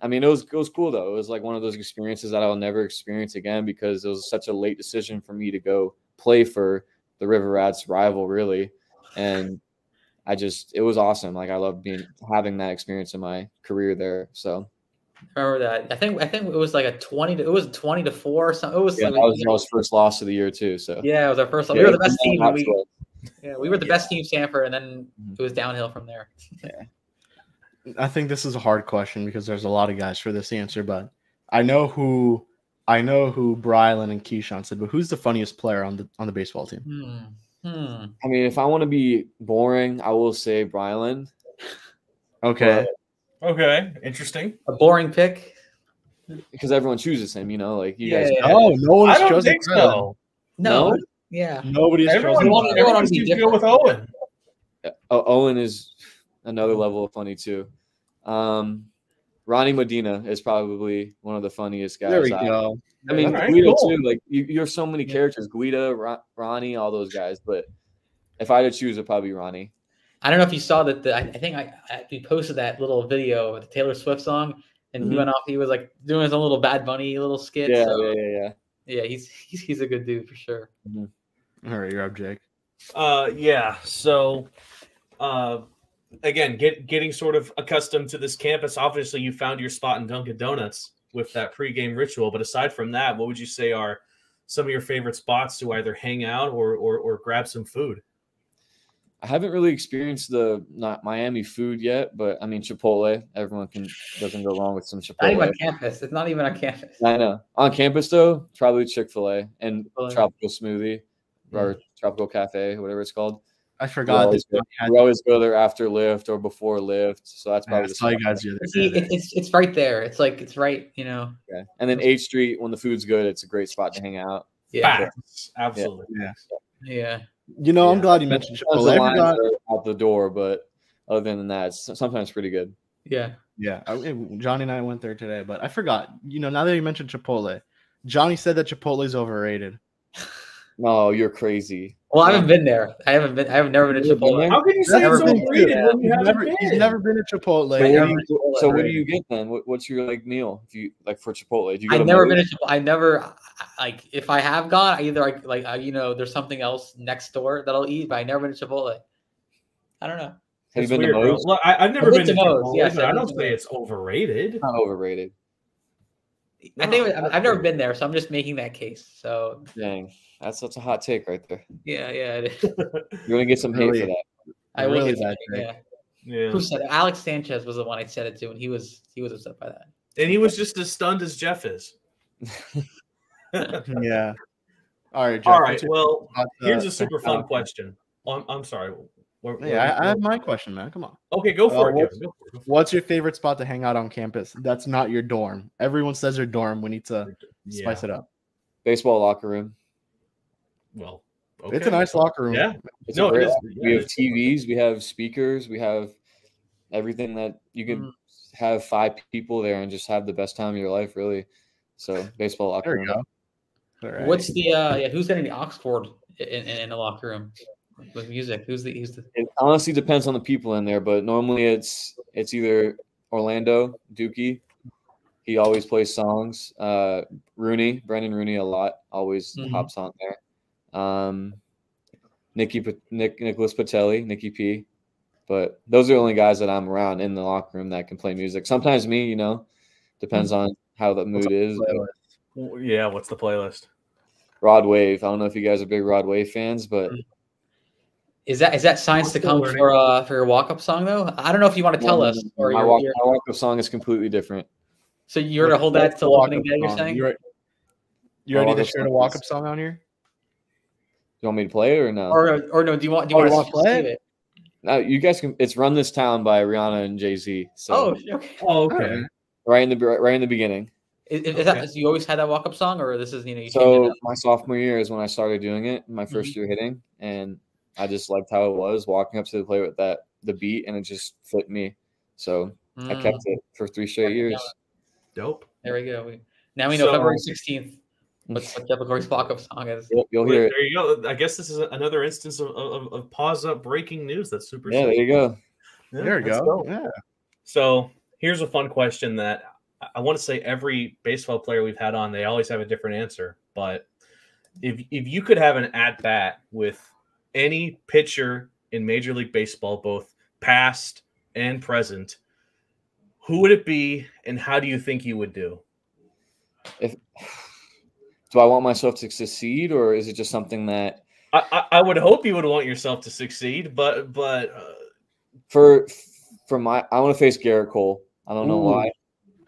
S4: I mean, it was it was cool though. It was like one of those experiences that I'll never experience again because it was such a late decision for me to go play for the River Rats rival, really. And I just it was awesome. Like I love being having that experience in my career there. So
S3: remember that. I think I think it was like a twenty. To, it was twenty to four or something. It was
S4: yeah,
S3: like,
S4: that was y'all's first loss of the year too. So
S3: yeah, it was our first. we were the best team. We, yeah, we were the best team, Sanford, and then
S4: Mhm.
S3: it was downhill from there. yeah.
S1: I think this is a hard question because there's a lot of guys for this answer, but I know who I know who Brylan and Keyshawn said, but who's the funniest player on the on the baseball team?
S3: Hmm. Hmm.
S4: I mean, if I want to be boring, I will say Brylan.
S1: Okay.
S2: Okay, interesting.
S3: A boring pick.
S4: because everyone chooses him. You know, like you
S3: Yeah,
S4: guys.
S3: yeah.
S1: Oh, no one's
S2: don't
S1: chosen
S2: so.
S3: No.
S4: No?
S3: Yeah.
S1: Nobody's
S2: Everyone,
S1: chosen.
S3: wanna-
S1: Brylan.
S3: they wanna
S2: everyone
S3: be
S2: seems to go with Owen.
S4: Oh, Owen is another level of funny too. Um, Ronnie Medina is probably one of the funniest guys.
S1: There we
S4: out.
S1: go.
S4: I mean,
S2: All right,
S4: Guida
S2: cool.
S4: too. Like you, you have so many
S3: Yeah.
S4: characters: Guida, Ron, Ronnie, all those guys. But if I had to choose, it'd probably be Ronnie.
S3: I don't know if you saw that. The, I, I think I, I we posted that little video of the Taylor Swift song, and he
S4: Mhm.
S3: went off. He was like doing his own little Bad Bunny little skit.
S4: Yeah,
S3: so,
S4: yeah, yeah, yeah.
S3: yeah, he's, he's he's a good dude for sure.
S1: All right, you're up, Jake.
S2: Uh, yeah. So, uh, again, get getting sort of accustomed to this campus. Obviously, you found your spot in Dunkin' Donuts with that pregame ritual. But aside from that, what would you say are some of your favorite spots to either hang out or or, or grab some food?
S4: I haven't really experienced the not Miami food yet, but I mean Chipotle. Everyone can doesn't go wrong with some Chipotle.
S3: Not even on campus. It's not even on campus.
S4: I know. On campus though, probably Chick Fil A and
S3: Chick-fil-A.
S4: tropical smoothie or mm. tropical cafe, whatever it's called.
S1: I
S4: We
S1: forgot
S4: always,
S1: this.
S4: go, we always go there after lift or before lift, so that's
S1: I
S4: probably the
S1: saw you
S4: spot.
S1: guys the other
S3: See, it, it's it's right there. It's like it's right. You know.
S4: Okay. And then Eighth Street, when the food's good, it's a great spot to hang out.
S3: Yeah.
S2: Facts. Absolutely.
S1: Yeah.
S3: Yeah.
S1: You know, I'm glad you mentioned Chipotle.
S4: the lines
S1: forgot.
S4: are out the door, but other than that, it's sometimes pretty good.
S3: Yeah.
S1: Yeah, I, Johnny and I went there today, but I forgot. You know, now that you mentioned Chipotle, Johnny said that Chipotle is overrated.
S4: No, you're crazy.
S3: Well, I haven't been there. I haven't been. I have never been to
S4: You've been
S3: Chipotle.
S4: there?
S2: How can you say
S1: Never
S2: it's overrated when you
S1: He's
S2: haven't
S1: never,
S2: been?
S1: he's never been to Chipotle.
S4: But what
S3: been
S4: you,
S3: to Chipotle,
S4: so what do you get then? What, what's your like meal? If you like for Chipotle, do you go
S3: I've never
S4: Moe's?
S3: been to Chipotle. I never like if I have gone, I either like like uh, you know, there's something else next door that I'll eat, but I never been to Chipotle. I don't know.
S4: Have
S2: It's
S4: you been
S2: weird,
S4: to
S2: bro.
S4: Moe's?
S2: Look, I, I've never
S3: I've
S2: been
S3: been
S2: to
S3: to Moe's,
S2: Chipotle,
S3: yes, I've
S2: I
S3: been
S2: don't say it's overrated.
S4: Not overrated.
S3: I think
S2: No,
S3: I've never been there, so I'm just making that case. So
S4: Dang, that's such a hot take right there.
S3: yeah, yeah, it is.
S4: You're gonna get some hate
S1: Really?
S4: for that.
S3: I will
S1: Really
S3: get
S1: bad
S3: something,
S1: take.
S3: yeah.
S2: Yeah.
S3: Who said it? Alex Sanchez was the one I said it to, and he was he was upset by that.
S2: And he was just as stunned as Jeff is.
S1: Yeah. All right. Jeff,
S2: All
S1: what's
S2: right.
S1: your
S2: Well,
S1: uh,
S2: here's a super fun question. Oh, I'm, I'm sorry. Where-
S1: Hey,
S2: where-
S1: I, I have my question, man. Come on.
S2: okay, go for
S1: Uh,
S2: it.
S1: what's-
S2: Go for it.
S1: What's your favorite spot to hang out on campus? That's not your dorm. Everyone says your dorm. We need to
S2: it.
S1: spice it up.
S4: Baseball locker room.
S2: Well,
S1: It's a nice locker room.
S2: Yeah.
S4: It's
S2: No,
S4: a
S2: it
S4: great
S2: is. Yeah,
S4: we have
S2: it's-
S4: TVs, we have speakers, we have everything that you can
S3: Mm.
S4: have five people there and just have the best time of your life, really. So baseball locker
S1: There
S4: room.
S1: you go. All right.
S3: What's the uh yeah, who's getting the Oxford in, in, in the locker room with music? Who's the who's the
S4: It honestly depends on the people in there, but normally it's it's either Orlando Dookie. He always plays songs. Uh, Rooney, Brendan Rooney, a lot always
S3: Mhm.
S4: hops on there. Um, Nicky Pa- Nick Nicholas Patelli, Nicky P. But those are the only guys that I'm around in the locker room that can play music. Sometimes me, you know, depends on how the mood is.
S2: Well, Yeah. What's the playlist?
S4: Rod Wave. I don't know if you guys are big Rod Wave fans, but
S3: is that is that science to come
S2: learning.
S3: for uh for your walk up song though? I don't know if you want to tell us or
S4: my
S3: you're,
S4: walk,
S3: you're,
S4: my walk-up song is completely different.
S3: so you're to hold that till opening day. You're saying?
S1: You re- you ready to share the walk up song on here?
S4: You want me to play it or no?
S3: Or or no? Do you want do you
S1: Oh,
S3: want
S1: wanna play it?
S3: it?
S4: No, you guys can. It's "Run This Town" by Rihanna and Jay Z. So
S3: Oh, okay.
S2: Oh,
S1: okay.
S4: right in the right in the beginning.
S3: Is, is that
S2: Okay.
S3: so you always had that walk up song, or this is you know you
S4: So my sophomore year is when I started doing it. My 1st year hitting, and I just liked how it was walking up to the plate with that the beat, and it just fit me. So I
S3: Mm,
S4: kept it for three straight years.
S2: Dope.
S3: There we go. We, now we know
S2: So-
S3: February sixteenth. What what Jeff Liquori's walk up song is?
S4: You'll, you'll
S2: Well,
S4: hear it.
S2: there you go. I guess this is another instance of, of, of Paws Up breaking news. That's super.
S4: Yeah, there you go.
S2: Yeah,
S1: there you
S2: that's
S1: go.
S2: dope.
S1: Yeah.
S2: So here's a fun question that I- I want to say every baseball player we've had on, they always have a different answer. But if if you could have an at bat with any pitcher in Major League Baseball, both past and present, who would it be, and how do you think you would do?
S4: If do I want myself to succeed, or is it just something that
S2: I, I, I would hope you would want yourself to succeed, but but uh,
S4: for for my I want to face Gerrit Cole. I don't know
S1: Ooh.
S4: why.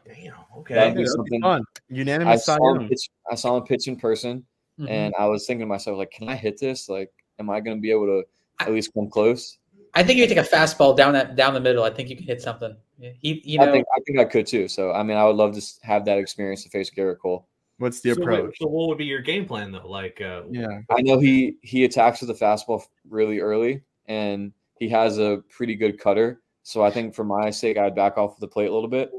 S2: damn,
S4: That'd
S2: okay,
S4: be
S1: that'd be
S4: something-
S1: fun.
S4: I
S1: Unanimous Cy
S4: saw him pitch. I saw him pitch in person,
S3: Mhm.
S4: and I was thinking to myself, like, can I hit this? Like, am I going to be able to at least come close?
S3: I think if you take a fastball down that down the middle, I think you can hit something. He, you know,
S4: I think I think I could too. So I mean, I would love to have that experience to face Gerrit Cole.
S1: What's the
S2: So what-
S1: approach?
S2: So, what would be your game plan though? Like, uh,
S1: Yeah.
S4: I know he he attacks with the fastball really early, and he has a pretty good cutter. So I think for my sake, I'd back off the plate a little bit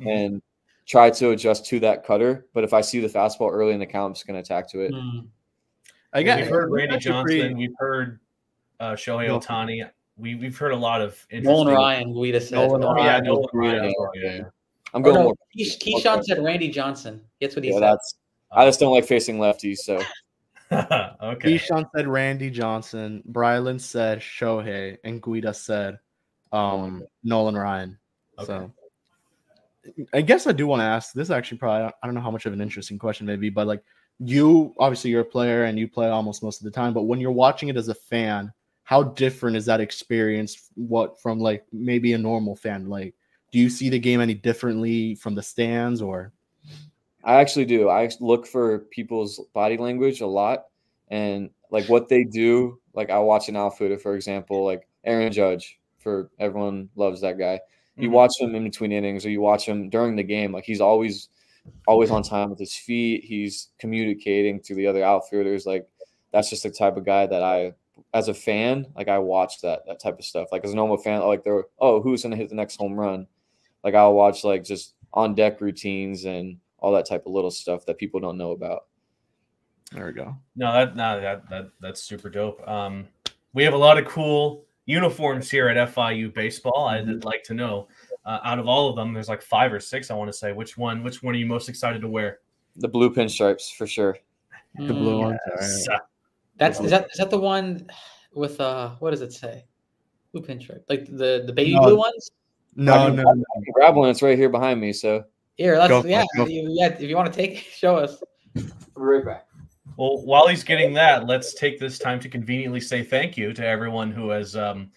S1: Mm-hmm.
S4: and try to adjust to that cutter. But if I see the fastball early in the count, I'm just going to attack to it.
S3: mm,
S1: I got
S2: we've heard Randy Johnson.
S1: pretty-
S2: We've heard uh, Shohei
S1: No.
S2: Ohtani. We we've heard a lot of
S3: Nolan Ryan, Guida said.
S1: Nolan
S2: Oh, yeah, Nolan
S1: Guida.
S2: Ryan. as Yeah, yeah.
S4: I'm
S3: Oh,
S4: going
S3: no,
S4: more.
S3: Keish- Keyshawn said Randy Johnson. That's what he
S4: Yeah,
S3: said.
S4: that's. I just don't like facing lefties. So
S2: okay.
S1: Keyshawn said Randy Johnson. Brylan said Shohei, and Guida said um, Nolan Ryan.
S2: Okay.
S1: So I guess I do want to ask. This is actually probably I don't know how much of an interesting question maybe, but like you obviously you're a player and you play almost most of the time, but when you're watching it as a fan, how different is that experience? What from like maybe a normal fan? Like, do you see the game any differently from the stands or?
S4: I actually do. I look for people's body language a lot and like what they do. Like I watch an outfielder, for example, like Aaron Judge. For everyone loves that guy. You
S2: Mhm.
S4: watch him in between innings, or you watch him during the game. Like he's always, always on time with his feet. He's communicating to the other outfielders. Like that's just the type of guy that I, as a fan, like I watch that that type of stuff. Like as a normal fan, like they're oh who's gonna hit the next home run. Like I'll watch like just on deck routines and all that type of little stuff that people don't know about.
S1: There we go.
S2: No, that no, that that that's super dope. Um, we have a lot of cool uniforms here at FIU baseball. I'd
S1: Mhm.
S2: like to know, uh, out of all of them, there's like five or six. I want to say which one. Which one are you most excited to wear?
S4: The blue pinstripes for sure.
S1: The blue
S3: Mm,
S1: ones. all right.
S2: So-
S3: That's is that is that the one with uh what does it say? Blue pinstripe, like the the baby
S1: No.
S3: blue ones.
S1: No,
S4: I can-
S1: no,
S4: I can grab one. It's right here behind me. So
S3: Here, let's
S1: Go
S3: yeah,
S1: go
S3: you, yeah. If you want to take, show us.
S4: right back.
S2: Well, while he's getting that, let's take this time to conveniently say thank you to everyone who has um,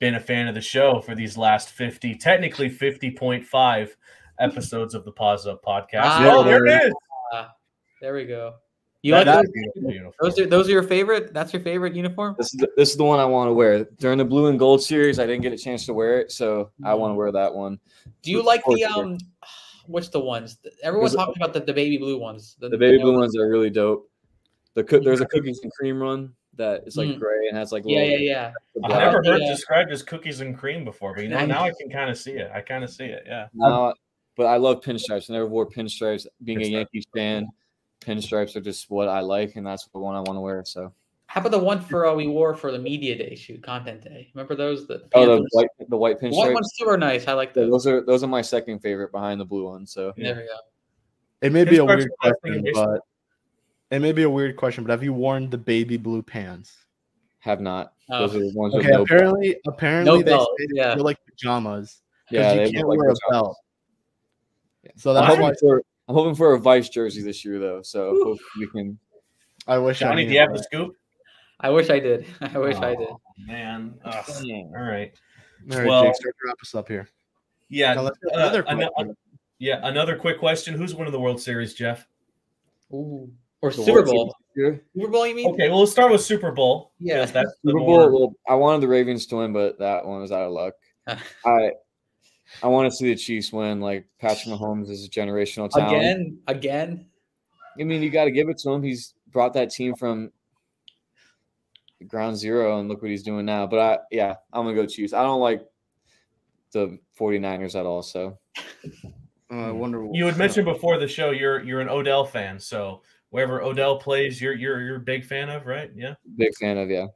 S2: been a fan of the show for these last 50, technically 50.5 episodes of the Paws Up podcast.
S3: Ah,
S2: oh, there it is.
S3: There we go. You
S2: That-
S3: like
S2: that's
S3: those?
S2: beautiful, beautiful.
S3: Those are those are your favorite. That's your favorite uniform.
S4: This is the, this is the one I want to wear during the blue and gold series. I didn't get a chance to wear it, so I want to wear that one.
S3: Do you
S4: Of
S3: like the um? What's the ones? Everyone's
S4: There's a-
S3: talking about the, the baby blue ones.
S4: The baby
S3: you
S4: blue ones are really dope. The coo- there's a cookies and cream run that is like
S3: Mm.
S4: gray and has like
S3: Yeah,
S4: little
S3: yeah, yeah.
S2: I've never heard
S3: Yeah.
S2: described as cookies and cream before, but you know, now I can kind of see it. I kind of see it. Yeah.
S4: No, but I love pinstripes. I never wore pinstripes. Being a
S2: Pinstripe.
S4: Yankees fan, pinstripes are just what I like, and that's the one I want to wear. So,
S3: How about the one for uh, we wore for the media day shoot, content day? Remember those? The
S4: oh, the white, the white
S3: The white
S4: pinstripes.
S3: ones too are nice. I like
S4: Yeah,
S3: those.
S4: those are those are my second favorite behind the blue one. So,
S2: Yeah.
S3: There we go.
S1: It may be a weird
S2: are the best thing in
S1: question,
S2: baseball.
S1: but it may be a weird question. But have you worn the baby blue pants?
S4: have not.
S3: Oh.
S4: Those are the ones with
S1: Okay,
S4: no.
S1: apparently, apparently
S3: No
S1: they
S3: belt,
S1: say they
S3: yeah.
S1: feel like pajamas.
S4: yeah,
S1: you
S4: they
S1: can't
S4: look like
S1: wear a belt.
S4: Yeah.
S1: So
S4: I'm
S1: that's
S4: hoping
S1: why
S4: for I'm hoping for a Vice jersey this year though. So hopefully we can.
S1: I wish I
S2: Johnny,
S1: knew
S2: do you have the scoop?
S3: I wish I did. I wish I did.
S2: Oh, Man. Ugh. All right.
S1: All right,
S2: Well-
S1: Jake, start to wrap us up here.
S2: Yeah.
S1: Now, let's
S2: uh,
S1: another
S2: ano- yeah. Another quick question. Who's winning the World Series, Jeff?
S3: Ooh. Or
S4: the
S3: Super Bowl.
S4: Series this year.
S3: Super Bowl, you mean?
S2: Okay, well, let's start with Super Bowl.
S3: Yeah.
S2: because that's
S4: Super Bowl. Well, I wanted the Ravens to win, but that one was out of luck. I I want to see the Chiefs win. Like Patrick Mahomes is a generational talent.
S3: Again, again.
S4: I mean, you got to give it to him. He's brought that team from ground zero, and look what he's doing now. But I, yeah, I'm gonna go Chiefs. I don't like the 49ers at all. So
S1: Uh, I wonder.
S2: You had mentioned before the show you're you're an Odell fan, so wherever Odell plays, you're you're you're a big fan of, right? Yeah,
S4: big fan of yeah.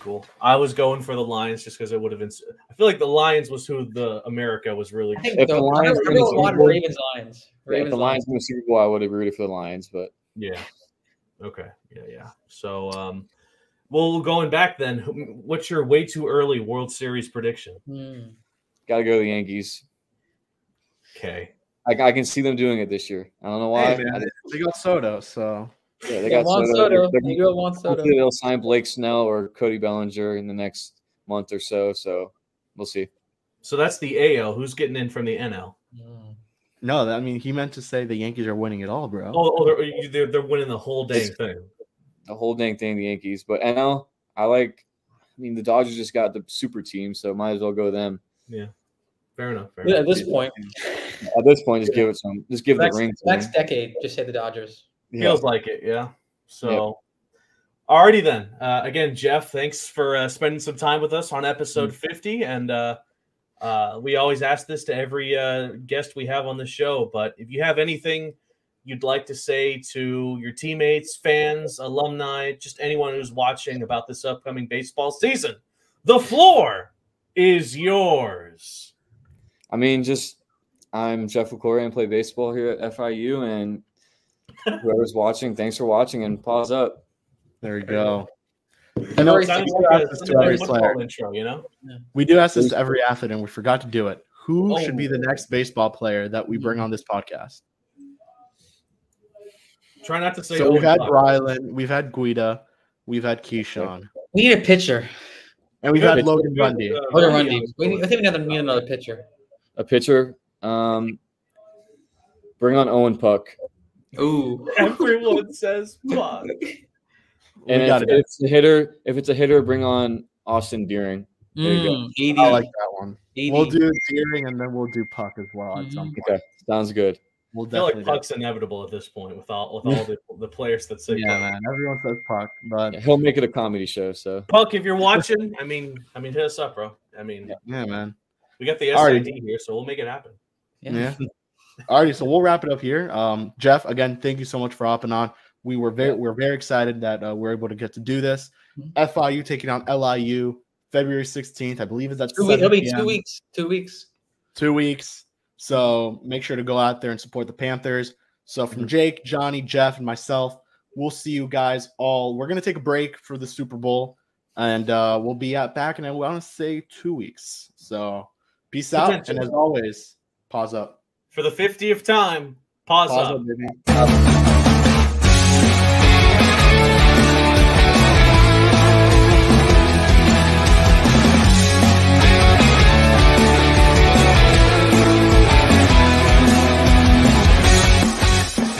S2: cool. I was going for the Lions just because it would have been. I feel like the Lions was who the America was really.
S3: I think
S4: If
S3: the,
S4: the Lions win the
S3: everyone
S4: Super
S3: wanted
S4: Bowl-
S3: Ravens Lions.
S4: Yeah, if the Lions win the Super Bowl, I would have rooted for the Lions, but
S2: Yeah. Okay. Yeah. Yeah. So, um, well, going back then, what's your way too early World Series prediction?
S3: Hmm.
S4: got to go the Yankees.
S2: Okay.
S4: I, I can see them doing it this year. I don't know why.
S1: Hey, man, they got Soto, so
S4: yeah, they
S3: Yeah,
S4: got
S3: Juan
S4: Soto.
S3: Soto.
S4: They're-
S3: They go Juan Soto.
S4: Hopefully they'll sign Blake Snell or Cody Bellinger in the next month or so. So we'll see.
S2: So that's the AL. Who's getting in from the NL?
S3: Hmm.
S1: no. I mean, he meant to say the Yankees are winning it all, bro.
S2: Oh, oh they're, they're they're winning the whole dang thing.
S4: The whole dang thing, the Yankees. But NL, I like. I mean, the Dodgers just got the super team, so might as well go them.
S2: Yeah, fair enough. Fair
S3: Yeah,
S2: enough.
S3: At this point,
S4: At this point, just give it some. Just give
S3: next,
S4: the ring
S3: next
S4: them.
S3: decade, just say the Dodgers.
S4: Yeah.
S2: Feels like it, yeah. So, alrighty then. Uh, again, Jeff, thanks for uh, spending some time with us on episode
S4: Mm-hmm.
S2: 50. And uh, uh, we always ask this to every uh, guest we have on the show. But if you have anything you'd like to say to your teammates, fans, alumni, just anyone who's watching about this upcoming baseball season, the floor is yours.
S4: I mean, just I'm Jeff Liquori and play baseball here at FIU, and whoever's watching, thanks for watching and Paws Up.
S1: There you go. And also, we do
S2: a,
S1: ask this to every player.
S2: intro, you know?
S1: We do ask this to every athlete, and we forgot to do it. Who should be
S2: Oh.
S1: the next baseball player that we bring on this podcast?
S2: Try not to say.
S1: So we've had
S2: Buck.
S1: Rylan, we've had Guida, we've had Keyshawn,
S3: We need a pitcher.
S1: and we've
S2: Good.
S1: had Logan Bundy.
S2: uh,
S3: Logan
S2: Bundy
S3: Rundy. We need, I think we need another, need another pitcher.
S4: A pitcher, um, bring on Owen Puck,
S3: Ooh.
S2: Everyone says
S1: Puck.
S4: And if, if it's a hitter, if it's a hitter, bring on Austin Deering. There you go.
S3: Mm, 80.
S1: I like that one.
S3: 80.
S1: We'll do Deering, and then we'll do Puck as well at some
S3: Mhm.
S1: point.
S4: Okay, sounds good.
S1: We'll
S2: I feel like
S1: definitely. do
S2: Puck's inevitable at this point with all with all the, the players that say
S1: Yeah,
S2: Puck.
S1: man. Everyone says Puck, but
S4: Yeah, he'll make it a comedy show. So
S2: Puck, if you're watching, I mean, I mean, hit us up, bro. I mean,
S1: yeah, man.
S2: we got the
S1: All right.
S2: SID here, so we'll make it happen.
S1: Yeah. Alrighty, so we'll wrap it up here. Um, Jeff, again, thank you so much for hopping on. we were very we're very excited that uh, we're able to get to do this. FIU taking on LIU February 16th, I believe is that
S3: Two weeks. It'll be two weeks. Two weeks.
S1: Two weeks. So make sure to go out there and support the Panthers. So from
S3: Mhm.
S1: Jake, Johnny, Jeff, and myself, we'll see you guys all. We're gonna take a break for the Super Bowl, and uh, we'll be at back in I want to say two weeks. So peace out, and as always, Paws Up.
S2: For the 50th time, pause,
S1: Paws
S2: Up.
S1: up,